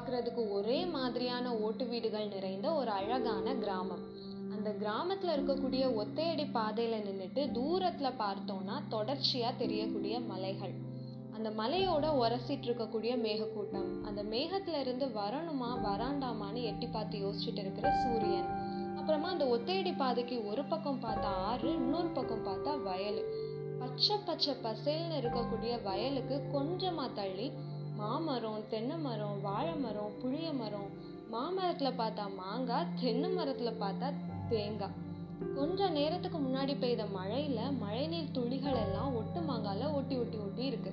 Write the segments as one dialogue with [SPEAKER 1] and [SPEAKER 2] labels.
[SPEAKER 1] பார்க்குறதுக்கு ஒரே மாதிரியான ஓட்டு வீடுகள் நிறைந்த ஒரு அழகான கிராமம். அந்த கிராமத்தில் இருக்கக்கூடிய ஒத்தையடி பாதையில் நின்றுட்டு தூரத்தில் பார்த்தோம்னா தொடர்ச்சியாக தெரியக்கூடிய மலைகள். அந்த மலையோட உரசிட்டு இருக்கக்கூடிய மேகக்கூட்டம். அந்த மேகத்துல இருந்து வரணுமா வராண்டாமான்னு எட்டி பார்த்து யோசிச்சுட்டு இருக்கிற சூரியன். அப்புறமா அந்த ஒத்தையடி பாதைக்கு ஒரு பக்கம் பார்த்தா ஆறு இன்னொரு பக்கம் பார்த்தா வயல். பச்சை பச்சை பசேல்னு இருக்கக்கூடிய வயலுக்கு கொஞ்சமா தள்ளி மாமரம் தென்னை மரம் வாழை மரம் புளிய மரம். மாமரத்தில் பார்த்தா மாங்காய் தென்னை மரத்தில் பார்த்தா தேங்காய். கொஞ்ச நேரத்துக்கு முன்னாடி பெய்த மழையில மழைநீர் துளிகள் எல்லாம் ஒட்டு மாங்கால ஒட்டி ஒட்டி ஒட்டி இருக்கு.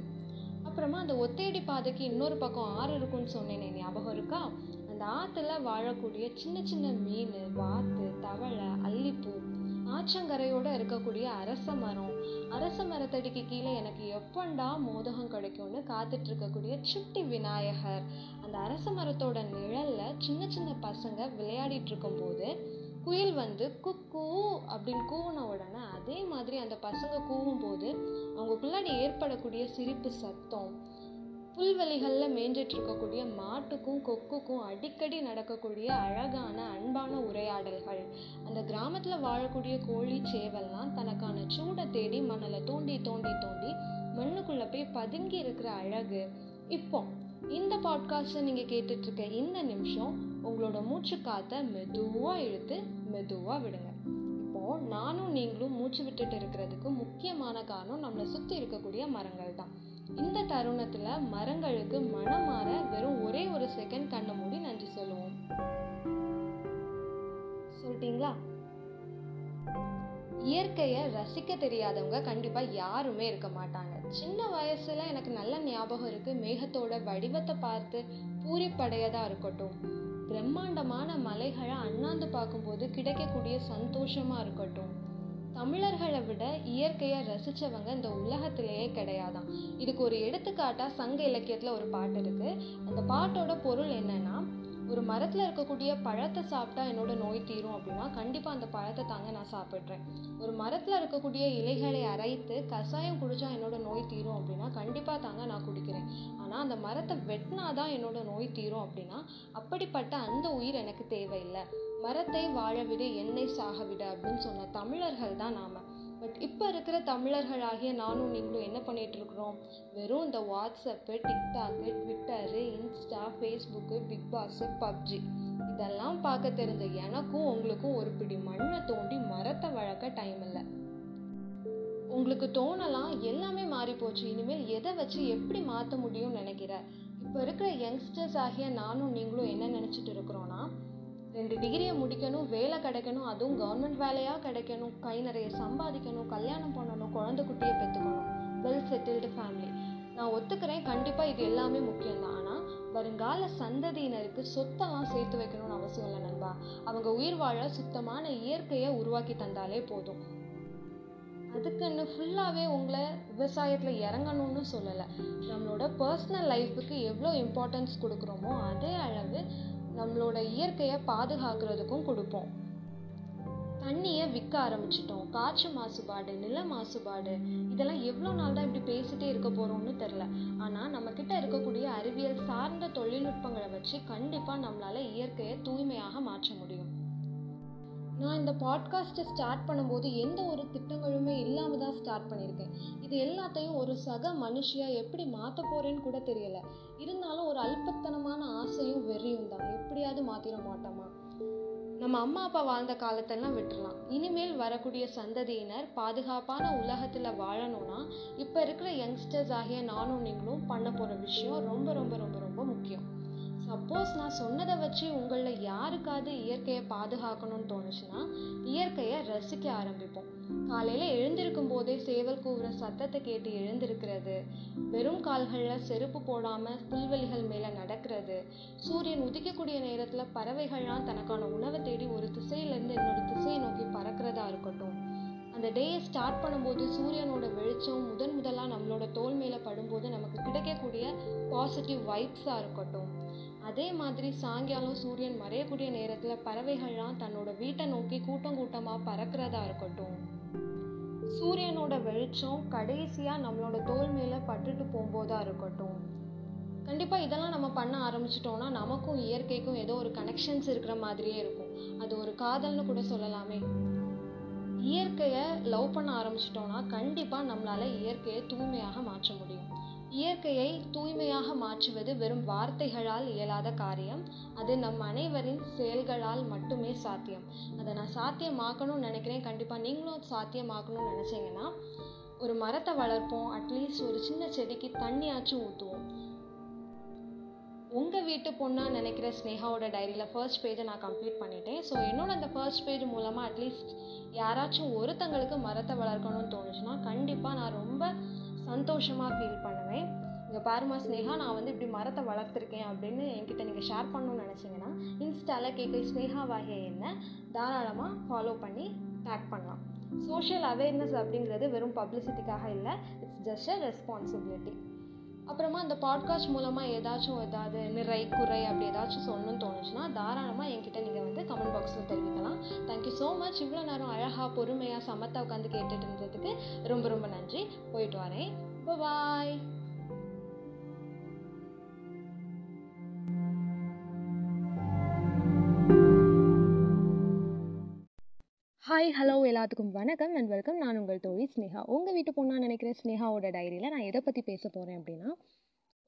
[SPEAKER 1] அப்புறமா அந்த ஒத்தையடி பாதைக்கு இன்னொரு பக்கம் ஆறு இருக்குன்னு சொன்னேனே ஞாபகம் இருக்கா? அந்த ஆற்றுல வாழக்கூடிய சின்ன சின்ன மீன் வாத்து தவளை அல்லிப்பூ ஆற்றங்கரையோட இருக்கக்கூடிய அரச மரம். அரச மரத்தடிக்கு கீழே எனக்கு எப்பண்டா மோதகம் கிடைக்கும்னு காத்துட்டு இருக்கக்கூடிய சுட்டி விநாயகர். அந்த அரச மரத்தோட நிழல்ல சின்ன சின்ன பசங்க விளையாடிட்டு இருக்கும்போது குயில் வந்து குக்கூ அப்படின்னு கூவுன உடனே அதே மாதிரி அந்த பசங்க கூவும் போது அவங்களுக்குள்ளாடி ஏற்படக்கூடிய சிரிப்பு சத்தம் புல்வெளிகளில் மேஞ்சிட்டு இருக்கக்கூடிய மாட்டுக்கும் கொக்குக்கும் அடிக்கடி நடக்கக்கூடிய அழகான அன்பான உரையாடல்கள். அந்த கிராமத்தில் வாழக்கூடிய கோழி சேவல்லாம் தனக்கான சூடை தேடி மணலை தோண்டி தோண்டி தோண்டி மண்ணுக்குள்ளே போய் பதுங்கி இருக்கிற அழகு. இப்போ இந்த பாட்காஸ்ட்டை நீங்கள் கேட்டுட்ருக்க இந்த நிமிஷம் உங்களோட மூச்சு காற்றை மெதுவாக இழுத்து மெதுவாக விடுங்க. இப்போது நானும் நீங்களும் மூச்சு விட்டுட்டு இருக்கிறதுக்கு முக்கியமான காரணம் நம்மளை சுற்றி இருக்கக்கூடிய மரங்கள் தான் இந்த தருணத்துல மரங்களுக்கு மனம் மாற வெறும் ஒரே ஒரு செகண்ட் கண்ணை மூடி நன்றி சொல்லுவோம். சொல்லிட்டீங்களா இயற்கையை ரசிக்க தெரியாதவங்க கண்டிப்பா யாருமே இருக்க மாட்டாங்க. சின்ன வயசுல எனக்கு நல்ல ஞாபகம் இருக்கு. மேகத்தோட வடிவத்தை பார்த்து பூரிப்படையதா இருக்கட்டும். பிரம்மாண்டமான மலைகளை அண்ணாந்து பார்க்கும்போது கிடைக்கக்கூடிய சந்தோஷமா இருக்கட்டும். தமிழர்களை விட இயற்கையை ரசிச்சவங்க இந்த உலகத்திலேயே கிடையாதான். இதுக்கு ஒரு எடுத்துக்காட்டாக சங்க இலக்கியத்தில் ஒரு பாட்டு இருக்குது அந்த பாட்டோட பொருள் என்னன்னா ஒரு மரத்தில் இருக்கக்கூடிய பழத்தை சாப்பிட்டா என்னோட நோய் தீரும் அப்படின்னா கண்டிப்பாக அந்த பழத்தை தாங்க நான் சாப்பிட்றேன். ஒரு மரத்தில் இருக்கக்கூடிய இலைகளை அரைத்து கஷாயம் குடித்தா என்னோட நோய் தீரும் அப்படின்னா கண்டிப்பாக தாங்க நான் குடிக்கிறேன். ஆனால் அந்த மரத்தை வெட்டினா தான் என்னோட நோய் தீரும் அப்படின்னா அப்படிப்பட்ட அந்த உயிர் எனக்கு தேவையில்லை. மரத்தை வாழ விடு என்னை சாக விடு அப்படின்னு சொன்ன தமிழர்கள் தான் நாம. பட் இப்போ இருக்கிற தமிழர்களாகிய நானும் நீங்களும் என்ன பண்ணிட்டு இருக்கிறோம் வெறும் இந்த WhatsApp TikTok Twitter Insta Facebook Bigg Boss PUBG இதெல்லாம் பார்க்க தெரிஞ்ச எனக்கும் உங்களுக்கும் ஒரு பிடி மண்ணை தோண்டி மரத்தை வளர்க்க டைம் இல்லை. உங்களுக்கு தோணலாம் எல்லாமே மாறி போச்சு. இனிமேல் எதை வச்சு எப்படி மாற்ற முடியும்னு நினைக்கிற? இப்போ இருக்கிற யங்ஸ்டர்ஸ் ஆகிய நானும் நீங்களும் என்ன நினச்சிட்டு இருக்கிறோன்னா ரெண்டு டிகிரியை முடிக்கணும் வேலை கிடைக்கணும் அதுவும் கவர்மெண்ட் வேலையாக கிடைக்கணும் கை நிறைய சம்பாதிக்கணும் கல்யாணம் பண்ணணும் குழந்தை குட்டியை பெற்றுக்கணும் வெல் செட்டில்டு ஃபேமிலி நான் ஒத்துக்கிறேன். கண்டிப்பாக இது எல்லாமே முக்கியம்தான். ஆனால் வருங்கால சந்ததியினருக்கு சொத்தெல்லாம் சேர்த்து வைக்கணும்னு அவசியம் இல்லை நண்பா. அவங்க உயிர் வாழ சுத்தமான இயற்கையை உருவாக்கி தந்தாலே போதும். அதுக்குன்னு ஃபுல்லாகவே உங்களை விவசாயத்தில் இறங்கணும்னு சொல்லலை. நம்மளோட பர்சனல் லைஃபுக்கு எவ்வளோ இம்பார்ட்டன்ஸ் கொடுக்குறோமோ அதே அளவு நம்மளோட இயற்கையை பாதுகாக்கிறதுக்கும் கொடுப்போம். தண்ணியை விற்க ஆரம்பிச்சிட்டோம். காற்று மாசுபாடு நில மாசுபாடு இதெல்லாம் எவ்வளோ நாள் தான் இப்படி பேசிட்டே இருக்க போகிறோம்னு தெரில ஆனால் நம்மக்கிட்ட இருக்கக்கூடிய அறிவியல் சார்ந்த தொழில்நுட்பங்களை வச்சு கண்டிப்பாக நம்மளால் இயற்கையை தூய்மையாக மாற்ற முடியும். நான் இந்த பாட்காஸ்ட்டை ஸ்டார்ட் பண்ணும்போது எந்த ஒரு திட்டம் மூணாவதாக தான் ஸ்டார்ட் பண்ணியிருக்கேன் இது எல்லாத்தையும் ஒரு சக மனுஷியாக எப்படி மாற்ற போகிறேன்னு கூட தெரியல. இருந்தாலும் ஒரு அல்பத்தனமான ஆசையும் வெறியும் தான். எப்படியாவது மாற்றிட மாட்டோமா? நம்ம அம்மா அப்பா வாழ்ந்த காலத்தெல்லாம் விட்டுறலாம். இனிமேல் வரக்கூடிய சந்ததியினர் பாதுகாப்பான உலகத்தில் வாழணும்னா இப்போ இருக்கிற யங்ஸ்டர்ஸ் ஆகிய நானும் நீங்களும் பண்ண போகிற விஷயம் ரொம்ப ரொம்ப ரொம்ப ரொம்ப முக்கியம். சப்போஸ் நான் சொன்னதை வச்சு உங்களில் யாருக்காவது இயற்கையை பாதுகாக்கணும்னு தோணுச்சுன்னா இயற்கையை ரசிக்க ஆரம்பிப்போம். காலையில் எழுந்திருக்கும் போதே சேவல் கூவுற சத்தத்தை கேட்டு எழுந்திருக்கிறது. வெறும் கால்களில் செருப்பு போடாமல் புல்வெளிகள் மேலே நடக்கிறது. சூரியன் உதிக்கக்கூடிய நேரத்தில் பறவைகள்லாம் தனக்கான உணவை தேடி ஒரு திசையிலேருந்து இன்னொரு திசையை நோக்கி பறக்கிறதா இருக்கட்டும். அந்த டேயை ஸ்டார்ட் பண்ணும்போது சூரியனோட வெளிச்சம் முதன் முதலாக நம்மளோட தோல் மேலே படும்போது நமக்கு கிடைக்கக்கூடிய பாசிட்டிவ் வைப்ஸாக இருக்கட்டும். அதே மாதிரி சாயங்காலம் சூரியன் மறையக்கூடிய நேரத்தில் பறவைகள்லாம் தன்னோட வீட்டை நோக்கி கூட்டம் கூட்டமாக பறக்கிறதா இருக்கட்டும். சூரியனோட வெளிச்சம் கடைசியாக நம்மளோட தோல் மேலே பட்டுட்டு போகும்போதா இருக்கட்டும். கண்டிப்பாக இதெல்லாம் நம்ம பண்ண ஆரம்பிச்சிட்டோம்னா நமக்கும் இயற்கைக்கும் ஏதோ ஒரு கனெக்ஷன்ஸ் இருக்கிற மாதிரியே இருக்கும். அது ஒரு காதல்னு கூட சொல்லலாமே. இயற்கையை லவ் பண்ண ஆரம்பிச்சிட்டோம்னா கண்டிப்பாக நம்மளால் இயற்கையை தூய்மையாக மாற்ற முடியும். இயற்கையை தூய்மையாக மாற்றுவது வெறும் வார்த்தைகளால் இயலாத காரியம். அது நம் அனைவரின் செயல்களால் மட்டுமே சாத்தியம். அதை நான் சாத்தியமாக்கணும்னு நினைக்கிறேன். கண்டிப்பாக நீங்களும் சாத்தியமாக்கணும்னு நினச்சிங்கன்னா ஒரு மரத்தை வளர்ப்போம். அட்லீஸ்ட் ஒரு சின்ன செடிக்கு தண்ணியாச்சும் ஊற்றுவோம் உங்கள் வீட்டு பொண்ணாக நினைக்கிற ஸ்னேகாவோட டைரியில் ஃபர்ஸ்ட் பேஜை நான் கம்ப்ளீட் பண்ணிட்டேன். ஸோ என்னோட அந்த ஃபர்ஸ்ட் பேஜ் மூலமாக அட்லீஸ்ட் யாராச்சும் ஒருத்தங்களுக்கு மரத்தை வளர்க்கணும்னு தோணுச்சுன்னா கண்டிப்பாக நான் ரொம்ப சந்தோஷமாக ஃபீல் பண்ணுவேன் இங்கே பாருமா ஸ்னேகா நான் வந்து இப்படி மரத்தை வளர்த்துருக்கேன் அப்படின்னு என்கிட்ட நீங்கள் ஷேர் பண்ணணும்னு நினச்சிங்கன்னா இன்ஸ்டாவில் கேட்க ஸ்னேகா வாகிய என்ன தாராளமாக ஃபாலோ பண்ணி டேக் பண்ணலாம். சோஷியல் அவேர்னஸ் அப்படிங்கிறது வெறும் பப்ளிசிட்டிக்காக இல்லை இட்ஸ் ஜஸ்ட் அ ரெஸ்பான்சிபிலிட்டி அப்புறமா அந்த பாட்காஸ்ட் மூலமாக ஏதாச்சும் ஏதாவது நிறை குறை அப்படி ஏதாச்சும் சொல்லணும்னு தோணுச்சுன்னா தாராளமாக என்கிட்ட நீங்கள் வந்து கமெண்ட் பாக்ஸில் தெரிவிக்கலாம். தேங்க்யூ ஸோ மச் இவ்வளோ நேரம் அழகாக பொறுமையாக சமத்தா உட்காந்து கேட்டுட்டு இருந்ததுக்கு ரொம்ப ரொம்ப நன்றி. போயிட்டு வரேன். பாய் ஹாய் ஹலோ எல்லாத்துக்கும் வணக்கம் அண்ட் வெல்கம் நான் உங்கள் தோழி ஸ்னேகா. உங்கள் வீட்டு பொண்ணாக நினைக்கிற ஸ்னேகாவோட டைரியில் நான் எதை பற்றி பேச போகிறேன் அப்படின்னா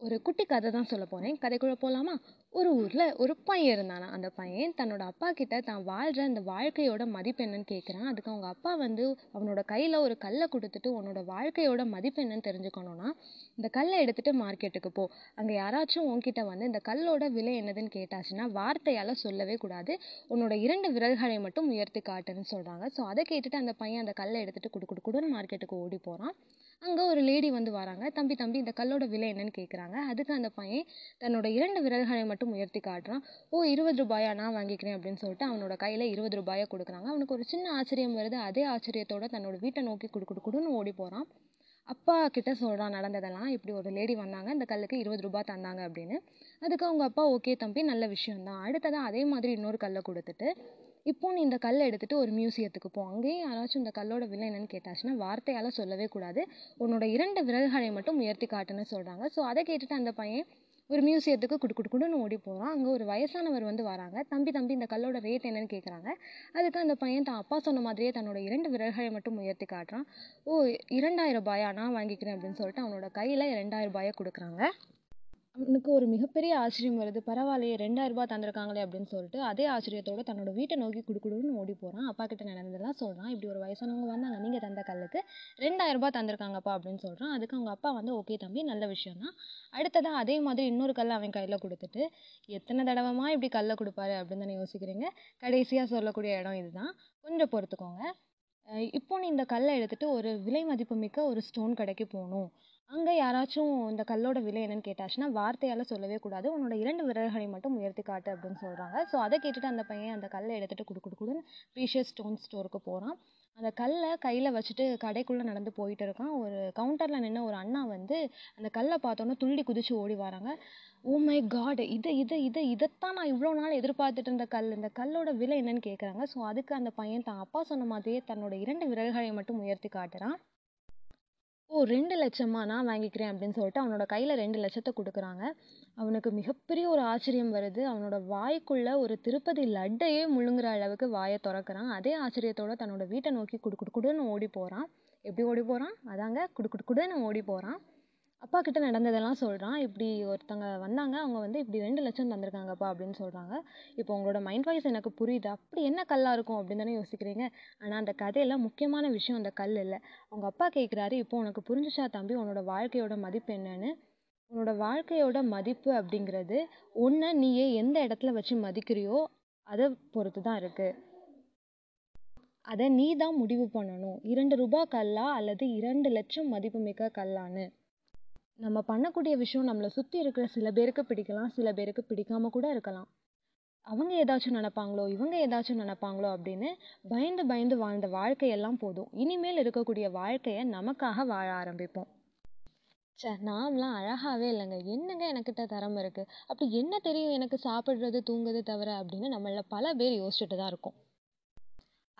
[SPEAKER 1] ஒரு குட்டி கதை தான் சொல்ல போகிறேன் கதைக்குள்ளே போகலாமா ஒரு ஊரில் ஒரு பையன் இருந்தானா? அந்த பையன் தன்னோட அப்பா கிட்ட தான் வாழ்கிற அந்த வாழ்க்கையோட மதிப்பு என்னன்னு கேட்குறான் அதுக்கு அவங்க அப்பா வந்து அவனோட கையில் ஒரு கல்லை கொடுத்துட்டு உன்னோட வாழ்க்கையோட மதிப்பு என்னன்னு தெரிஞ்சுக்கணும்னா இந்த கல்லை எடுத்துகிட்டு மார்க்கெட்டுக்கு போ. அங்கே யாராச்சும் உன்கிட்ட வந்து இந்த கல்லோட விலை என்னதுன்னு கேட்டாச்சுன்னா வார்த்தையால் சொல்லவே கூடாது. உன்னோட இரண்டு விரல்களை மட்டும் உயர்த்தி காட்டுன்னு சொல்கிறாங்க ஸோ அதை கேட்டுட்டு அந்த பையன் அந்த கல்லை எடுத்துகிட்டு குடு குடு குடுன்னு மார்க்கெட்டுக்கு ஓடி போகிறான் அங்கே ஒரு லேடி வந்து வராங்க. தம்பி தம்பி இந்த கல்லோட விலை என்னன்னு கேட்குறாங்க அதுக்கு அந்த பையன் தன்னோட இரண்டு விரல்களை மட்டும் உயர்த்தி காட்டுறான். ஓ இருபது ரூபாயா? நான் வாங்கிக்கிறேன் அப்படின்னு சொல்லிட்டு அவனோட கையில் இருபது ரூபாயை கொடுக்குறாங்க. அவனுக்கு ஒரு சின்ன ஆச்சரியம் வருது. அதே ஆச்சரியத்தோட தன்னோட வீட்டை நோக்கி குடு குடு குடுன்னு ஓடி போகிறான் அப்பா கிட்ட சொல்கிறான் நடந்ததெல்லாம் இப்படி ஒரு லேடி வந்தாங்க. இந்த கல்லுக்கு இருபது ரூபாய் தந்தாங்க அப்படின்னு. அதுக்கு அவங்க அப்பா ஓகே தம்பி நல்ல விஷயம் தான் அடுத்ததாக அதே மாதிரி இன்னொரு கல்லை கொடுத்துட்டு இப்போ நீ இந்த கல்லை எடுத்துகிட்டு ஒரு மியூசியத்துக்கு போ. அங்கேயும் யாராச்சும் இந்த கல்லோட விலை என்னன்னு கேட்டாச்சுன்னா வார்த்தையால் சொல்லவே கூடாது. உன்னோட இரண்டு விரல்களை மட்டும் உயர்த்தி காட்டுன்னு சொல்கிறாங்க ஸோ அதை கேட்டுட்டு அந்த பையன் ஒரு மியூசியத்துக்கு குடு குடு குடுன்னு ஓடி போகிறான் அங்கே ஒரு வயசானவர் வந்து வராங்க. தம்பி தம்பி இந்த கல்லோட ரேட் என்னன்னு கேட்குறாங்க அதுக்கு அந்த பையன் தான் அப்பா சொன்ன மாதிரியே தன்னோட இரண்டு விரல்களை மட்டும் உயர்த்தி காட்டுறான். ஓ இரண்டாயிரம் ரூபாயா? நான் வாங்கிக்கிறேன் அப்படின்னு சொல்லிட்டு அவனோட கையில் இரண்டாயிரம் ரூபாயை கொடுக்குறாங்க. அவனுக்கு ஒரு மிகப்பெரிய ஆச்சரியம் வருது. பரவாயில்லையே ரெண்டாயிரம் ரூபாய் தந்திருக்காங்களே அப்படின்னு சொல்லிட்டு அதே ஆச்சரியத்தோட தன்னோட வீட்டை நோக்கி குடுக்குடுன்னு ஓடி போகிறான் அப்பா கிட்ட நடந்ததெல்லாம் சொல்கிறான் இப்படி ஒரு வயசானவங்க வந்தாங்க. நீங்கள் தந்த கல்லுக்கு ரெண்டாயிரம் ரூபாய் தந்திருக்காங்கப்பா அப்படின்னு சொல்கிறான் அதுக்கு அவங்க அப்பா வந்து ஓகே தம்பி நல்ல விஷயம் தான் அடுத்ததாக அதே மாதிரி இன்னொரு கல்லை அவன் கையில் கொடுத்துட்டு எத்தனை தடவைமா இப்படி கல்லை கொடுப்பாரு? அப்படின்னு தானே யோசிக்கிறீங்க. கடைசியாக சொல்லக்கூடிய இடம் இதுதான். கொஞ்சம் பொறுத்துக்கோங்க. இப்போ நீ இந்த கல்லை எடுத்துகிட்டு ஒரு விலை மதிப்புமிக்க ஒரு ஸ்டோன் கடைக்கு போகணும். அங்கே யாராச்சும் இந்த கல்லோட விலை என்னன்னு கேட்டாச்சுன்னா வார்த்தையால் சொல்லவே கூடாது. உன்னோட இரண்டு விரல்களை மட்டும் உயர்த்தி காட்டு அப்படின்னு சொல்கிறாங்க ஸோ அதை கேட்டுட்டு அந்த பையன் அந்த கல்லை எடுத்துகிட்டு குடு குடு குடுன்னு ப்ரீஷியஸ் ஸ்டோன் ஸ்டோருக்கு போகிறான் அந்த கல்லை கையில் வச்சுட்டு கடைக்குள்ளே நடந்து போயிட்டு இருக்கான். ஒரு கவுண்டரில் நின்று ஒரு அண்ணா வந்து அந்த கல்லை பார்த்தோன்னே துள்ளி குதிச்சு ஓடி வராங்க. ஓ மை காட் இதை இதை இதை இதைத்தான் நான் இவ்வளோ நாள் எதிர்பார்த்துட்டு இருந்த கல். இந்த கல்லோட விலை என்னன்னு கேட்குறாங்க ஸோ அதுக்கு அந்த பையன் தான் அப்பா சொன்ன மாதிரியே தன்னோட இரண்டு விரல்களை மட்டும் உயர்த்தி காட்டுறான். ஓ ரெண்டு லட்சமா நான் வாங்கிக்கிறேன் அப்படின்னு சொல்லிட்டு அவனோட கையில் ரெண்டு லட்சத்தை கொடுக்குறாங்க. அவனுக்கு மிகப்பெரிய ஒரு ஆச்சரியம் வருது. அவனோட வாய்க்குள்ளே ஒரு திருப்பதி லட்டையே முழுங்குற அளவுக்கு வாயை திறக்கிறான். அதே ஆச்சரியத்தோட தன்னோட வீட்டை நோக்கி குடு குடு குடுன்னு ஓடி போகிறான் எப்படி ஓடி போகிறான் அதாங்க குடு குடு குடுன்னு ஓடி போகிறான் அப்பா கிட்ட நடந்ததெல்லாம் சொல்கிறான் இப்படி ஒருத்தங்க வந்தாங்க. அவங்க வந்து இப்படி ரெண்டு லட்சம் தந்திருக்காங்கப்பா அப்படின்னு சொல்கிறாங்க இப்போ உங்களோட மைண்ட் வாய்ஸ் எனக்கு புரியுது. அப்படி என்ன கல்லாக இருக்கும் அப்படின்னு தானே யோசிக்கிறீங்க? ஆனால் அந்த கதையில் முக்கியமான விஷயம். அந்த கல் இல்லை. அவங்க அப்பா கேட்குறாரு இப்போ உனக்கு புரிஞ்சுச்சா தம்பி? உன்னோட வாழ்க்கையோட மதிப்பு என்னன்னு? உன்னோட வாழ்க்கையோட மதிப்பு அப்படிங்கிறது ஒன்று நீயே எந்த இடத்துல வச்சு மதிக்கிறியோ அதை பொறுத்து தான் இருக்குது அதை நீ தான் முடிவு பண்ணணும். இரண்டு ரூபா கல்லா அல்லது இரண்டு லட்சம் மதிப்புமிக்க கல்லான்னு. நம்ம பண்ணக்கூடிய விஷயம் நம்மளை சுற்றி இருக்கிற சில பேருக்கு பிடிக்கலாம் சில பேருக்கு பிடிக்காம கூட இருக்கலாம். அவங்க ஏதாச்சும் நினப்பாங்களோ இவங்க ஏதாச்சும் நினப்பாங்களோ அப்படின்னு பயந்து பயந்து வாழ்ந்த வாழ்க்கையெல்லாம் போதும். இனிமேல் இருக்கக்கூடிய வாழ்க்கையை நமக்காக வாழ ஆரம்பிப்போம். சே நாம்லாம் அழகாகவே இல்லைங்க. என்னங்க எனக்கிட்ட திறமை இருக்குது அப்படி என்ன தெரியும் எனக்கு சாப்பிட்றது தூங்குறது தவிர அப்படின்னு நம்மள பல பேர் யோசிச்சுட்டு தான் இருக்கோம்.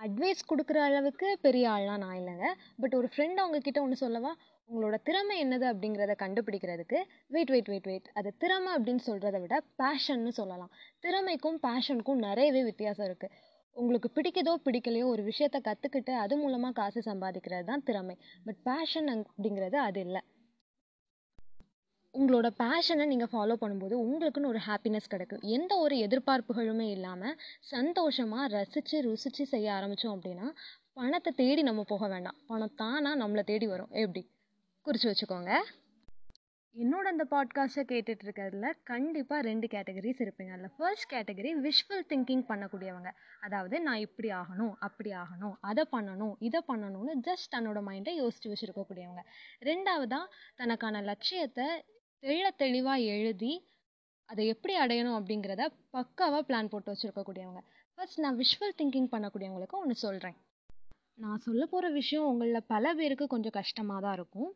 [SPEAKER 1] அட்வைஸ் கொடுக்குற அளவுக்கு பெரிய ஆள்லாம் நான் இல்லைங்க. பட் ஒரு ஃப்ரெண்ட் அவங்கக்கிட்ட ஒன்று சொல்லவா உங்களோட திறமை என்னது? அப்படிங்கிறத கண்டுபிடிக்கிறதுக்கு வெயிட் வெயிட் வெயிட் வெயிட் அது திறமை அப்படின்னு சொல்கிறத விட பேஷன்னு சொல்லலாம். திறமைக்கும் பேஷனுக்கும் நிறையவே வித்தியாசம் இருக்குது உங்களுக்கு பிடிக்குதோ பிடிக்கலையோ ஒரு விஷயத்த கற்றுக்கிட்டு அது மூலமாக காசு சம்பாதிக்கிறது தான் திறமை. பட் பேஷன் அப்படிங்கிறது அது இல்லை. உங்களோட பேஷனை நீங்கள் ஃபாலோ பண்ணும்போது உங்களுக்குன்னு ஒரு ஹாப்பினஸ் கிடைக்கும் எந்த ஒரு எதிர்பார்ப்புகளுமே இல்லாமல் சந்தோஷமாக ரசித்து ருசித்து செய்ய ஆரம்பித்தோம் அப்படின்னா பணத்தை தேடி நம்ம போக வேண்டாம். பணம் தானாக நம்மளை தேடி வரும். எப்படி? குறித்து வச்சுக்கோங்க. என்னோட அந்த பாட்காஸ்ட்டை கேட்டுட்டு இருக்கிறதுல கண்டிப்பாக ரெண்டு கேட்டகரிஸ் இருப்பீங்க. அதில் ஃபர்ஸ்ட் கேட்டகரி விஷுவல் திங்கிங் பண்ணக்கூடியவங்க. அதாவது நான் இப்படி ஆகணும் அப்படி ஆகணும் அதை பண்ணணும் இதை பண்ணணும்னு ஜஸ்ட் தன்னோட மைண்டை யோசித்து வச்சுருக்கக்கூடியவங்க. ரெண்டாவதாக தனக்கான லட்சியத்தை தெள்ள தெளிவாக எழுதி அதை எப்படி அடையணும் அப்படிங்கிறத பக்காவாக பிளான் போட்டு வச்சுருக்கக்கூடியவங்க. ஃபர்ஸ்ட் நான் விஷுவல் திங்கிங் பண்ணக்கூடியவங்களுக்கு ஒன்று சொல்கிறேன் நான் சொல்ல போகிற விஷயம் உங்களில் பல பேருக்கு கொஞ்சம் கஷ்டமாக தான் இருக்கும்.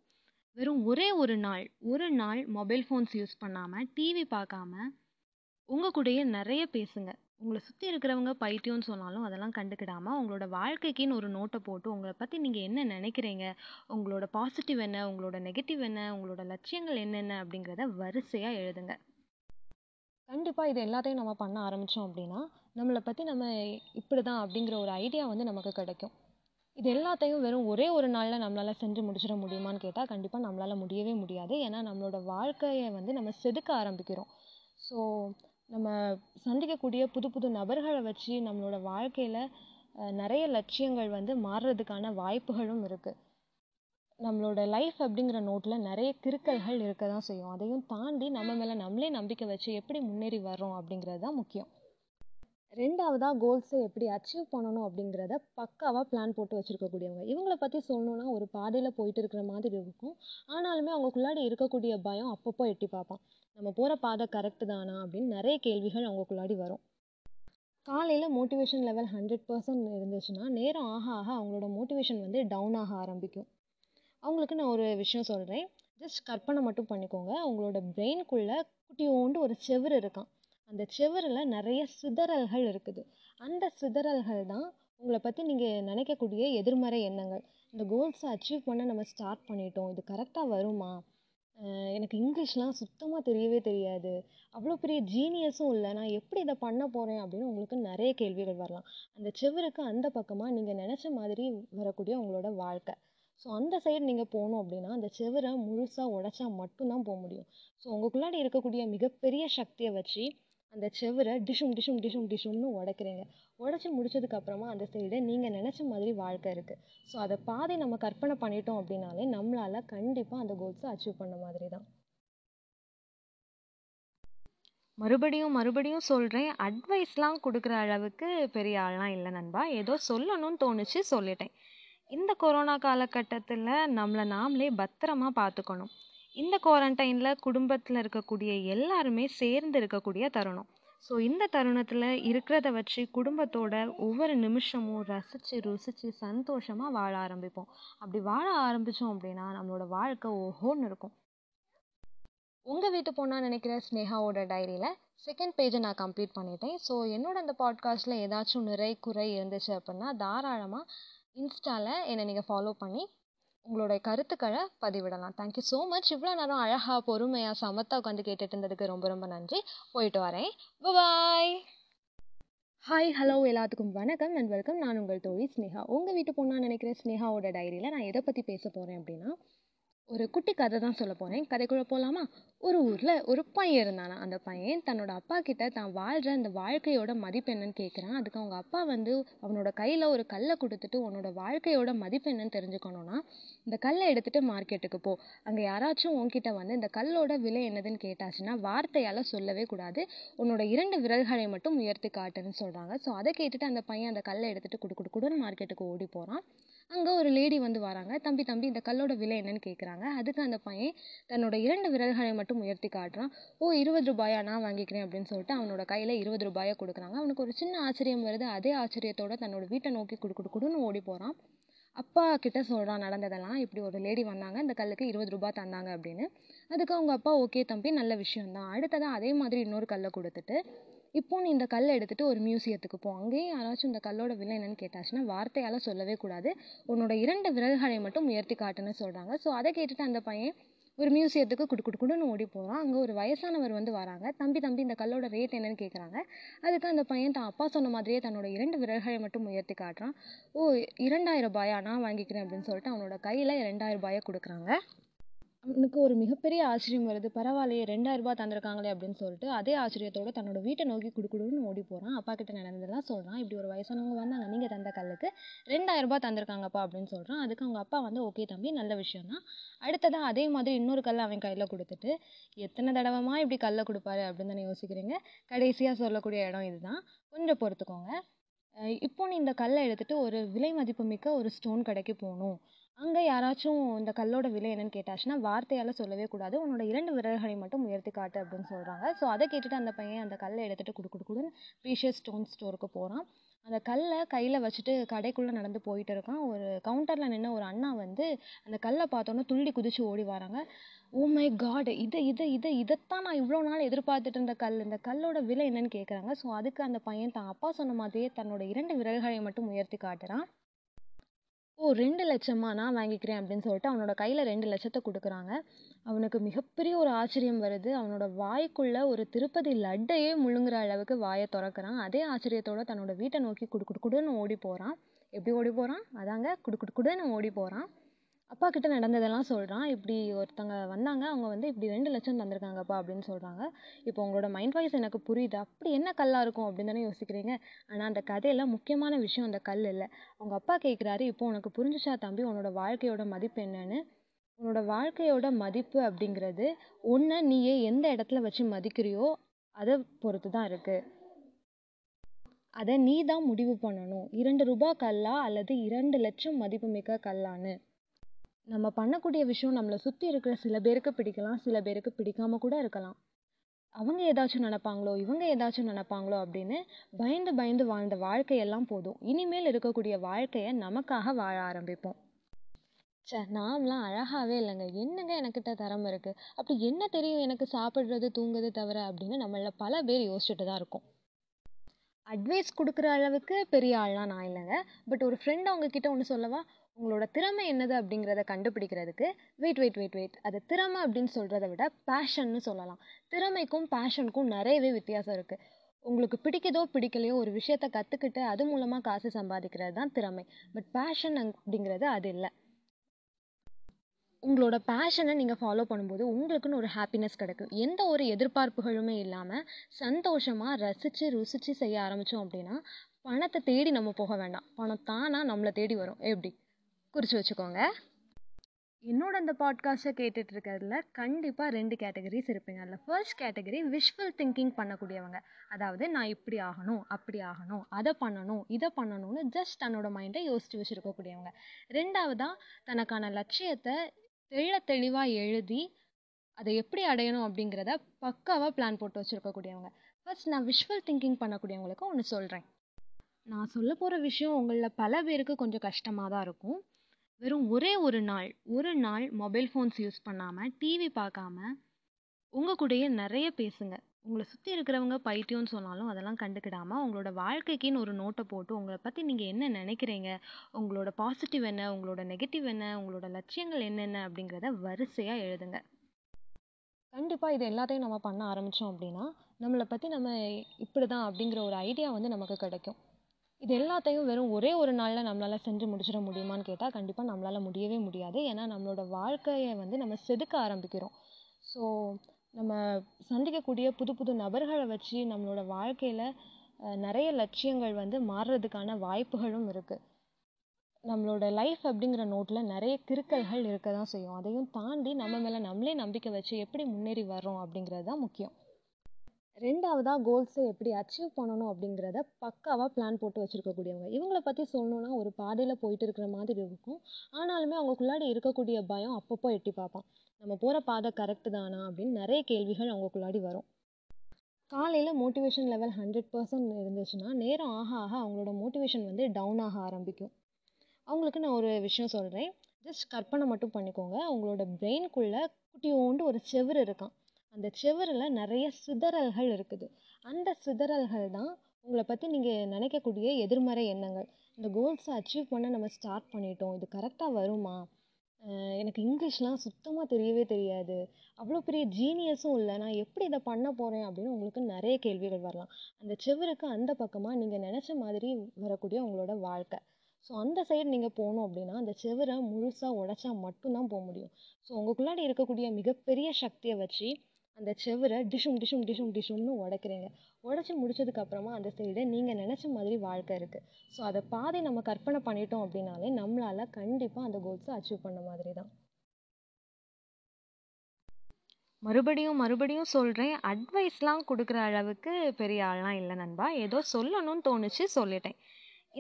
[SPEAKER 1] வெறும் ஒரே ஒரு நாள் ஒரு நாள் மொபைல் ஃபோன்ஸ் யூஸ் பண்ணாமல் டிவி பார்க்காம உங்கள் கூடயே நிறைய பேசுங்க. உங்களை சுற்றி இருக்கிறவங்க பைத்தியம்னு சொன்னாலும் அதெல்லாம் கண்டுக்கிடாமல் உங்களோட வாழ்க்கைக்குன்னு ஒரு நோட்டை போட்டு உங்களை பற்றி நீங்கள் என்ன நினைக்கிறீங்க? உங்களோட பாசிட்டிவ் என்ன? உங்களோட நெகட்டிவ் என்ன? உங்களோட லட்சியங்கள் என்னென்ன? அப்படிங்கிறத வரிசையாக எழுதுங்க. கண்டிப்பாக இது எல்லாத்தையும் நம்ம பண்ண ஆரம்பித்தோம் அப்படின்னா நம்மளை பற்றி நம்ம இப்படி தான் அப்படிங்கிற ஒரு ஐடியா வந்து நமக்கு கிடைக்கும். இது எல்லாத்தையும் வெறும் ஒரே ஒரு நாளில் நம்மளால் செஞ்சு முடிச்சிட முடியுமான்னு கேட்டால் கண்டிப்பாக நம்மளால் முடியவே முடியாது. ஏன்னா நம்மளோட வாழ்க்கையை வந்து நம்ம செதுக்க ஆரம்பிக்கிறோம். ஸோ நம்ம சந்திக்கக்கூடிய புது புது நபர்களை வச்சு நம்மளோட வாழ்க்கையில் நிறைய லட்சியங்கள் வந்து மாறுறதுக்கான வாய்ப்புகளும் இருக்குது நம்மளோட லைஃப் அப்படிங்கிற நோட்டில் நிறைய கிறுக்கல்கள் இருக்க தான் செய்யும். அதையும் தாண்டி நம்ம மேலே நம்மளே நம்பிக்கை வச்சு எப்படி முன்னேறி வர்றோம் அப்படிங்கிறது தான் முக்கியம். ரெண்டாவதாக கோல்ஸை எப்படி அச்சீவ் பண்ணணும் அப்படிங்கிறத பக்காவாக பிளான் போட்டு வச்சுருக்கக்கூடியவங்க. இவங்கள பற்றி சொல்லணுன்னா ஒரு பாதையில் போயிட்டு இருக்கிற மாதிரி இருக்கும். ஆனாலுமே அவங்களுக்குள்ளாடி இருக்கக்கூடிய பயம் அப்பப்போ எட்டி பார்ப்பான். நம்ம போகிற பாதை கரெக்டு தானா அப்படின்னு நிறைய கேள்விகள் அவங்களுக்குள்ளாடி வரும். காலையில் மோட்டிவேஷன் லெவல் ஹண்ட்ரட் பர்சன்ட் இருந்துச்சுன்னா நேரம் ஆக ஆக அவங்களோட மோட்டிவேஷன் வந்து டவுன் ஆக ஆரம்பிக்கும். அவங்களுக்கு நான் ஒரு விஷயம் சொல்கிறேன் ஜஸ்ட் கற்பனை மட்டும் பண்ணிக்கோங்க. அவங்களோட பிரெயினுக்குள்ளே குட்டியோண்டு ஒரு செவர் இருக்கான். அந்த செவரில் நிறைய சிதறல்கள் இருக்குது. அந்த சிதறல்கள் தான் உங்களை பற்றி நீங்கள் நினைக்கக்கூடிய எதிர்மறை எண்ணங்கள். இந்த கோல்ஸை அச்சீவ் பண்ண நம்ம ஸ்டார்ட் பண்ணிட்டோம். இது கரெக்டாக வருமா? எனக்கு இங்கிலீஷ்லாம் சுத்தமாக தெரியவே தெரியாது. அவ்வளோ பெரிய ஜீனியஸும் இல்லை. நான் எப்படி இதை பண்ண போகிறேன் அப்படின்னு உங்களுக்கு நிறைய கேள்விகள் வரலாம். அந்த செவருக்கு அந்த பக்கமாக நீங்கள் நினச்ச மாதிரி வரக்கூடிய உங்களோட வாழ்க்கை. ஸோ அந்த சைடு நீங்கள் போகணும் அப்படின்னா அந்த செவரை முழுசாக உடச்சா மட்டும்தான் போக முடியும். ஸோ உங்களுக்குள்ளாடி இருக்கக்கூடிய மிகப்பெரிய சக்தியை வச்சு அந்த செவரை டிஷும் டிஷும் டிஷும் டிஷும்னு உடைக்கிறீங்க. உடச்சி முடிச்சதுக்கப்புறமா அந்த சைடு நீங்கள் நினச்ச மாதிரி வாழ்க்கை இருக்குது ஸோ அதை பாதி நம்ம கற்பனை பண்ணிட்டோம் அப்படின்னாலே நம்மளால் கண்டிப்பாக அந்த கோல்ஸை அச்சீவ் பண்ண மாதிரி தான். மறுபடியும் மறுபடியும் சொல்கிறேன் அட்வைஸ்லாம் கொடுக்குற அளவுக்கு பெரிய ஆள்லாம் இல்லை நண்பா. ஏதோ சொல்லணும்னு தோணுச்சு சொல்லிட்டேன். இந்த கொரோனா காலகட்டத்தில் நம்மளை நாமளே பத்திரமா பார்த்துக்கணும். இந்த குவாரண்டைனில் குடும்பத்தில் இருக்கக்கூடிய எல்லாருமே சேர்ந்து இருக்கக்கூடிய தருணம். ஸோ இந்த தருணத்தில் இருக்கிறத வச்சு குடும்பத்தோட ஒவ்வொரு நிமிஷமும் ரசித்து ருசித்து சந்தோஷமாக வாழ ஆரம்பிப்போம். அப்படி வாழ ஆரம்பித்தோம் அப்படின்னா நம்மளோட வாழ்க்கை ஓஹோன்னு இருக்கும். உங்கள் வீட்டு போனால் நினைக்கிற ஸ்னேகாவோட டைரியில் செகண்ட் பேஜை நான் கம்ப்ளீட் பண்ணிட்டேன். ஸோ என்னோட அந்த பாட்காஸ்ட்டில் ஏதாச்சும் நிறை குறை இருந்துச்சு அப்படின்னா தாராளமாக இன்ஸ்டாவில் என்னை நீங்கள் ஃபாலோ பண்ணி உங்களுடைய கருத்துக்களை பதிவிடலாம். தேங்க்யூ ஸோ மச் இவ்வளோ நேரம் அழகாக பொறுமையாக சமத்தாக உட்காந்து கேட்டுட்டு இருந்ததுக்கு ரொம்ப ரொம்ப நன்றி. போயிட்டு வரேன். பாய் ஹாய் ஹலோ எல்லாத்துக்கும் வணக்கம் அண்ட் வெல்கம் நான் உங்கள் தோழி ஸ்னேகா. உங்கள் வீட்டு பொண்ணா நினைக்கிற ஸ்னேகாவோட டைரியில் நான் எதை பற்றி பேச போகிறேன் அப்படின்னா ஒரு குட்டி கதை தான் சொல்ல போகிறேன் கதைக்குள்ளே போகலாமா ஒரு ஊரில் ஒரு பையன் இருந்தானா? அந்த பையன் தன்னோட அப்பா கிட்ட தான் வாழ்கிற அந்த வாழ்க்கையோட மதிப்பு என்னன்னு கேட்குறான் அதுக்கு அவங்க அப்பா வந்து அவனோட கையில் ஒரு கல்லை கொடுத்துட்டு உன்னோட வாழ்க்கையோட மதிப்பு என்னன்னு தெரிஞ்சுக்கணுன்னா இந்த கல்லை எடுத்துகிட்டு மார்க்கெட்டுக்கு போ. அங்கே யாராச்சும் உன்கிட்ட வந்து இந்த கல்லோட விலை என்னதுன்னு கேட்டாச்சுன்னா வார்த்தையால் சொல்லவே கூடாது. உன்னோட இரண்டு விரல்களை மட்டும் உயர்த்தி காட்டுன்னு சொல்கிறாங்க ஸோ அதை கேட்டுட்டு அந்த பையன் அந்த கல்லை எடுத்துகிட்டு குடு குடு குடுன்னு மார்க்கெட்டுக்கு ஓடி போகிறான் அங்கே ஒரு லேடி வந்து வராங்க. தம்பி தம்பி இந்த கல்லோட விலை என்னன்னு கேட்குறாங்க அதுக்கு அந்த பையன் தன்னோட இரண்டு விரல்களை மட்டும் உயர்த்தி காட்டுறான். ஓ இருபது ரூபாயா? நான் வாங்கிக்கிறேன் அப்படின்னு சொல்லிட்டு அவனோட கையில் இருபது ரூபாயை கொடுக்குறாங்க. அவனுக்கு ஒரு சின்ன ஆச்சரியம் வருது. அதே ஆச்சரியத்தோட தன்னோட வீட்டை நோக்கி குடு குடு குடுன்னு ஓடி போகிறான் அப்பா கிட்ட சொல்கிறான் நடந்ததெல்லாம். இப்படி ஒரு லேடி வந்தாங்க. இந்த கல்லுக்கு இருபது ரூபாய் தந்தாங்க அப்படின்னு. அதுக்கு அவங்க அப்பா ஓகே தம்பி நல்ல விஷயம்தான். அடுத்ததாக அதே மாதிரி இன்னொரு கல்லை கொடுத்துட்டு இப்போ நீ இந்த கல்லை எடுத்துகிட்டு ஒரு மியூசியத்துக்கு போ. அங்கேயும் யாராச்சும் இந்த கல்லோட விலை என்னன்னு கேட்டாச்சுன்னா வார்த்தையால் சொல்லவே கூடாது. உன்னோட இரண்டு விரல்களை மட்டும் உயர்த்தி காட்டுன்னு சொல்கிறாங்க ஸோ அதை கேட்டுட்டு அந்த பையன் ஒரு மியூசியத்துக்கு குடு குடு குடுன்னு ஓடி போகிறான் அங்கே ஒரு வயசானவர் வந்து வராங்க. தம்பி தம்பி இந்த கல்லோட ரேட் என்னன்னு கேட்குறாங்க அதுக்கு அந்த பையன் தான் அப்பா சொன்ன மாதிரியே தன்னோட இரண்டு விரல்களை மட்டும் உயர்த்தி காட்டுறான். ஓ இரண்டாயிரம் ரூபாயா? நான் வாங்கிக்கிறேன் அப்படின்னு சொல்லிட்டு அவனோட கையில் ரெண்டாயிரம் ரூபாயை கொடுக்குறாங்க. அவனுக்கு ஒரு மிகப்பெரிய ஆச்சரியம் வருது. பரவாயில்லையே ரெண்டாயிரம் ரூபா தந்திருக்காங்களே அப்படின்னு சொல்லிட்டு அதே ஆச்சரியத்தோட தன்னோட வீட்டை நோக்கி குடுக்குடுன்னு ஓடி போகிறான் அப்பா கிட்ட நடந்ததெல்லாம் சொல்கிறான் இப்படி ஒரு வயசானவங்க வந்தாங்க. நீங்கள் தந்த கல்லுக்கு ரெண்டாயிரம் ரூபாய் தந்திருக்காங்கப்பா அப்படின்னு சொல்கிறான் அதுக்கு அவங்க அப்பா வந்து ஓகே தம்பி நல்ல விஷயம் தான் அடுத்ததாக அதே மாதிரி இன்னொரு கல்லை அவன் கையில் கொடுத்துட்டு எத்தனை தடவைமா இப்படி கல்லை கொடுப்பாரு? அப்படின்னு தானே யோசிக்கிறீங்க. கடைசியாக சொல்லக்கூடிய இடம் இதுதான். கொஞ்சம் பொறுத்துக்கோங்க. இப்போ நீ இந்த கல்லை எடுத்துகிட்டு ஒரு விலை மதிப்புமிக்க ஒரு ஸ்டோன் கடைக்கு போகணும். அங்கே யாராச்சும் இந்த கல்லோட விலை என்னன்னு கேட்டாச்சுன்னா வார்த்தையால் சொல்லவே கூடாது. உன்னோட இரண்டு விரல்களை மட்டும் உயர்த்தி காட்டு அப்படின்னு சொல்கிறாங்க ஸோ அதை கேட்டுட்டு அந்த பையன் அந்த கல்லை எடுத்துகிட்டு குடு குடு குடுன்னு ப்ரீஷியஸ் ஸ்டோன் ஸ்டோருக்கு போகிறான் அந்த கல்லை கையில் வச்சுட்டு கடைக்குள்ளே நடந்து போயிட்டு இருக்கான். ஒரு கவுண்டரில் நின்று ஒரு அண்ணா வந்து அந்த கல்லை பார்த்தோன்னே துள்ளி குதிச்சு ஓடி வராங்க. ஓ மை காட் இது இது இது இதைத்தான் நான் இவ்வளோ நாள் எதிர்பார்த்துட்டு இருந்த கல். இந்த கல்லோட விலை என்னன்னு கேட்குறாங்க ஸோ அதுக்கு அந்த பையன் தான் அப்பா சொன்ன மாதிரியே தன்னோட இரண்டு விரல்களை மட்டும் உயர்த்தி காட்டுறான். ஓ ரெண்டு லட்சமா நான் வாங்கிக்கிறேன் அப்படின்னு சொல்லிட்டு அவனோட கையில் ரெண்டு லட்சத்தை கொடுக்குறாங்க. அவனுக்கு மிகப்பெரிய ஒரு ஆச்சரியம் வருது. அவனோட வாய்க்குள்ள ஒரு திருப்பதி லட்டையே முழுங்குற அளவுக்கு வாயை திறக்கிறான். அதே ஆச்சரியத்தோட தன்னோட வீட்டை நோக்கி குடு குடு குடுன்னு ஓடி போகிறான் எப்படி ஓடி போகிறான் அதாங்க குடு குடு குடுன்னு ஓடி போகிறான் அப்பா கிட்ட நடந்ததெல்லாம் சொல்கிறான் இப்படி ஒருத்தங்க வந்தாங்க. அவங்க வந்து இப்படி ரெண்டு லட்சம் தந்திருக்காங்கப்பா அப்படின்னு சொல்கிறாங்க இப்போ உங்களோட மைண்ட் வாய்ஸ் எனக்கு புரியுது. அப்படி என்ன கல்லாக இருக்கும் அப்படின்னு தானே யோசிக்கிறீங்க. ஆனால் அந்த கதையில் முக்கியமான விஷயம் அந்த கல் இல்லை. அவங்க அப்பா கேட்குறாரு இப்போ உனக்கு புரிஞ்சுச்சா தம்பி? உன்னோட வாழ்க்கையோட மதிப்பு என்னன்னு? உன்னோட வாழ்க்கையோட மதிப்பு அப்படிங்கிறது ஒன்று நீயே எந்த இடத்துல வச்சு மதிக்கிறியோ அதை பொறுத்து தான் இருக்குது அதை நீ தான் முடிவு பண்ணணும். இரண்டு ரூபா கல்லா அல்லது இரண்டு லட்சம் மதிப்புமிக்க கல்லான்னு. நம்ம பண்ணக்கூடிய விஷயம் நம்மளை சுற்றி இருக்கிற சில பேருக்கு பிடிக்கலாம் சில பேருக்கு பிடிக்காம கூட இருக்கலாம். அவங்க ஏதாச்சும் நினைப்பாங்களோ இவங்க ஏதாச்சும் நினைப்பாங்களோ அப்படின்னு பயந்து பயந்து வாழ்ந்த வாழ்க்கையெல்லாம் போதும். இனிமேல் இருக்கக்கூடிய வாழ்க்கையை நமக்காக வாழ ஆரம்பிப்போம். ச்சே நாம்லாம் அழகாகவே இல்லைங்க. என்னங்க எனக்கிட்ட திறமை இருக்குது அப்படி என்ன தெரியும் எனக்கு சாப்பிட்றது தூங்குறது தவிர அப்படின்னு நம்மள பல பேர் யோசிச்சுட்டு தான் இருக்கோம். அட்வைஸ் கொடுக்குற அளவுக்கு பெரிய ஆள்லாம் நான் இல்லைங்க. பட் ஒரு ஃப்ரெண்ட் அவங்கக்கிட்ட ஒன்று சொல்லவா? உங்களோட திறமை என்னது அப்படிங்கிறத கண்டுபிடிக்கிறதுக்கு வெயிட் வெயிட் வெயிட் வெயிட் அது திறமை அப்படின்னு சொல்கிறத விட பேஷன்னு சொல்லலாம். திறமைக்கும் பேஷனுக்கும் நிறையவே வித்தியாசம் இருக்குது உங்களுக்கு பிடிக்குதோ பிடிக்கலையோ ஒரு விஷயத்த கற்றுக்கிட்டு அது மூலமாக காசு சம்பாதிக்கிறது தான் திறமை. பட் பேஷன் அப்படிங்கிறது அது இல்லை. உங்களோட பேஷனை நீங்கள் ஃபாலோ பண்ணும்போது உங்களுக்குன்னு ஒரு ஹாப்பினஸ் கிடைக்கும். எந்த ஒரு எதிர்பார்ப்புகளுமே இல்லாமல் சந்தோஷமாக ரசித்து ருசித்து செய்ய ஆரம்பித்தோம் அப்படின்னா பணத்தை தேடி நம்ம போக வேண்டாம். பணம் தானாக நம்மளை தேடி வரும். எப்படி? குறித்து வச்சுக்கோங்க. என்னோட அந்த பாட்காஸ்ட்டை கேட்டுட்டு இருக்கிறதுல கண்டிப்பாக ரெண்டு கேட்டகரிஸ் இருப்பீங்க. அதில் ஃபர்ஸ்ட் கேட்டகரி விஷுவல் திங்கிங் பண்ணக்கூடியவங்க. அதாவது நான் இப்படி ஆகணும் அப்படி ஆகணும் அதை பண்ணணும் இதை பண்ணணும்னு ஜஸ்ட் தன்னோட மைண்டை யோசித்து வச்சுருக்கக்கூடியவங்க. ரெண்டாவதாக தனக்கான லட்சியத்தை தெள்ள தெளிவாக எழுதி அதை எப்படி அடையணும் அப்படிங்கிறத பக்காவாக பிளான் போட்டு வச்சுருக்கக்கூடியவங்க. ஃபர்ஸ்ட் நான் விஷுவல் திங்கிங் பண்ணக்கூடியவங்களுக்கு ஒன்று சொல்கிறேன் நான் சொல்ல போகிற விஷயம் உங்களில் பல பேருக்கு கொஞ்சம் கஷ்டமாக தான் இருக்கும். வெறும் ஒரே ஒரு நாள் ஒரு நாள் மொபைல் ஃபோன்ஸ் யூஸ் பண்ணாமல் டிவி பார்க்காம உங்கள் கூடயே நிறைய பேசுங்க. உங்களை சுற்றி இருக்கிறவங்க பைத்தியம்னு சொன்னாலும் அதெல்லாம் கண்டுக்கிடாமல் உங்களோட வாழ்க்கைக்குன்னு ஒரு நோட்டை போட்டு உங்களை பற்றி நீங்கள் என்ன நினைக்கிறீங்க உங்களோட பாசிட்டிவ் என்ன உங்களோட நெகட்டிவ் என்ன உங்களோட லட்சியங்கள் என்னென்ன அப்படிங்கிறத வரிசையாக எழுதுங்க. கண்டிப்பாக இது எல்லாத்தையும் நம்ம பண்ண ஆரம்பித்தோம் அப்படின்னா நம்மளை பற்றி நம்ம இப்படி தான் அப்படிங்கிற ஒரு ஐடியா வந்து நமக்கு கிடைக்கும். இது எல்லாத்தையும் வெறும் ஒரே ஒரு நாளில் நம்மளால் செஞ்சு முடிச்சிட முடியுமான்னு கேட்டால் கண்டிப்பாக நம்மளால் முடியவே முடியாது. ஏன்னா நம்மளோட வாழ்க்கையை வந்து நம்ம செதுக்க ஆரம்பிக்கிறோம். ஸோ நம்ம சந்திக்கக்கூடிய புது புது நபர்களை வச்சு நம்மளோட வாழ்க்கையில் நிறைய லட்சியங்கள் வந்து மாறுறதுக்கான வாய்ப்புகளும் இருக்குது நம்மளோட லைஃப் அப்படிங்கிற நோட்டில் நிறைய கிறுக்கல்கள் இருக்க தான் செய்யும். அதையும் தாண்டி நம்ம மேலே நம்மளே நம்பிக்கை வச்சு எப்படி முன்னேறி வர்றோம் அப்படிங்கிறது தான் முக்கியம். ரெண்டாவதாக கோல்ஸை எப்படி அச்சீவ் பண்ணணும் அப்படிங்கிறத பக்காவாக பிளான் போட்டு வச்சுருக்கக்கூடியவங்க. இவங்கள பற்றி சொல்லணுன்னா ஒரு பாதையில் போயிட்டு இருக்கிற மாதிரி இருக்கும். ஆனாலுமே அவங்களுக்குள்ளாடி இருக்கக்கூடிய பயம் அப்பப்போ எட்டி பார்ப்பான். நம்ம போகிற பாதை கரெக்டு தானா அப்படின்னு நிறைய கேள்விகள் அவங்களுக்குள்ளாடி வரும். காலையில் மோட்டிவேஷன் லெவல் ஹண்ட்ரட் பர்சன்ட் இருந்துச்சுன்னா நேரம் ஆக ஆக அவங்களோட மோட்டிவேஷன் வந்து டவுன் ஆக ஆரம்பிக்கும். அவங்களுக்கு நான் ஒரு விஷயம் சொல்கிறேன் ஜஸ்ட் கற்பனை மட்டும் பண்ணிக்கோங்க. அவங்களோட பிரெயின்குள்ளே குட்டியோண்டு ஒரு செவுரு இருக்கான். அந்த செவரில் நிறைய சிதறல்கள் இருக்குது. அந்த சிதறல்கள் தான் உங்களை பற்றி நீங்கள் நினைக்கக்கூடிய எதிர்மறை எண்ணங்கள். இந்த கோல்ஸை அச்சீவ் பண்ண நம்ம ஸ்டார்ட் பண்ணிட்டோம். இது கரெக்டாக வருமா? எனக்கு இங்கிலீஷ்லாம் சுத்தமாக தெரியவே தெரியாது. அவ்வளோ பெரிய ஜீனியஸும் இல்லை. நான் எப்படி இதை பண்ண போகிறேன் அப்படின்னு உங்களுக்கு நிறைய கேள்விகள் வரலாம். அந்த செவருக்கு அந்த பக்கமாக நீங்கள் நினச்ச மாதிரி வரக்கூடிய உங்களோட வாழ்க்கை. ஸோ அந்த சைடு நீங்கள் போகணும் அப்படின்னா அந்த செவரை முழுசாக உடைச்சா மட்டும்தான் போக முடியும். ஸோ உங்களுக்குள்ளாடி இருக்கக்கூடிய மிகப்பெரிய சக்தியை வச்சு அந்த செவரை டிஷும் டிஷும் டிஷும் டிஷும்னு உடைக்கிறீங்க. உடச்சி முடிச்சதுக்கப்புறமா அந்த சைடு நீங்கள் நினச்ச மாதிரி வாழ்க்கை இருக்குது ஸோ அதை பாதி நம்ம கற்பனை பண்ணிட்டோம் அப்படின்னாலே நம்மளால் கண்டிப்பாக அந்த கோல்ஸை அச்சீவ் பண்ண மாதிரி தான்
[SPEAKER 2] மறுபடியும் மறுபடியும் சொல்கிறேன் அட்வைஸ்லாம் கொடுக்குற அளவுக்கு பெரிய ஆள்லாம் இல்லை நண்பா. ஏதோ சொல்லணும்னு தோணுச்சு சொல்லிட்டேன்.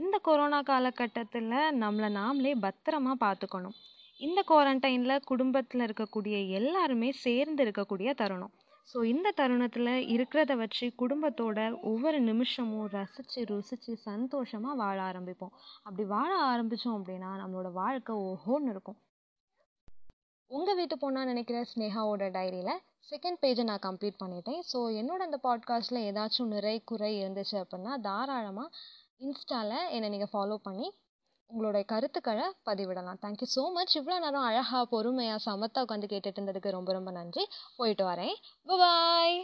[SPEAKER 2] இந்த கொரோனா காலகட்டத்தில் நம்மளை நாமளே பத்திரமா பார்த்துக்கணும். இந்த குவாரண்டைனில் குடும்பத்தில் இருக்கக்கூடிய எல்லாருமே சேர்ந்து இருக்கக்கூடிய தருணம். ஸோ இந்த தருணத்தில் இருக்கிறத வச்சு குடும்பத்தோட ஒவ்வொரு நிமிஷமும் ரசித்து ருசித்து சந்தோஷமாக வாழ ஆரம்பிப்போம். அப்படி வாழ ஆரம்பித்தோம் அப்படின்னா நம்மளோட வாழ்க்கை ஓஹோன்னு இருக்கும்.
[SPEAKER 1] உங்கள் வீட்டு போனால் நினைக்கிற ஸ்னேகாவோட டைரியில் செகண்ட் பேஜை நான் கம்ப்ளீட் பண்ணிட்டேன். ஸோ என்னோட அந்த பாட்காஸ்ட்டில் ஏதாச்சும் நிறை குறை இருந்துச்சு அப்படின்னா தாராளமாக இன்ஸ்டாவில் என்னை நீங்கள் ஃபாலோ பண்ணி உங்களுடைய கருத்துக்களை பதிவிடலாம். தேங்க்யூ ஸோ மச் இவ்வளோ நேரம் அழகாக பொறுமையாக சமத்தாக உட்காந்து கேட்டுட்டு இருந்ததுக்கு ரொம்ப ரொம்ப நன்றி. போயிட்டு வரேன். பாய்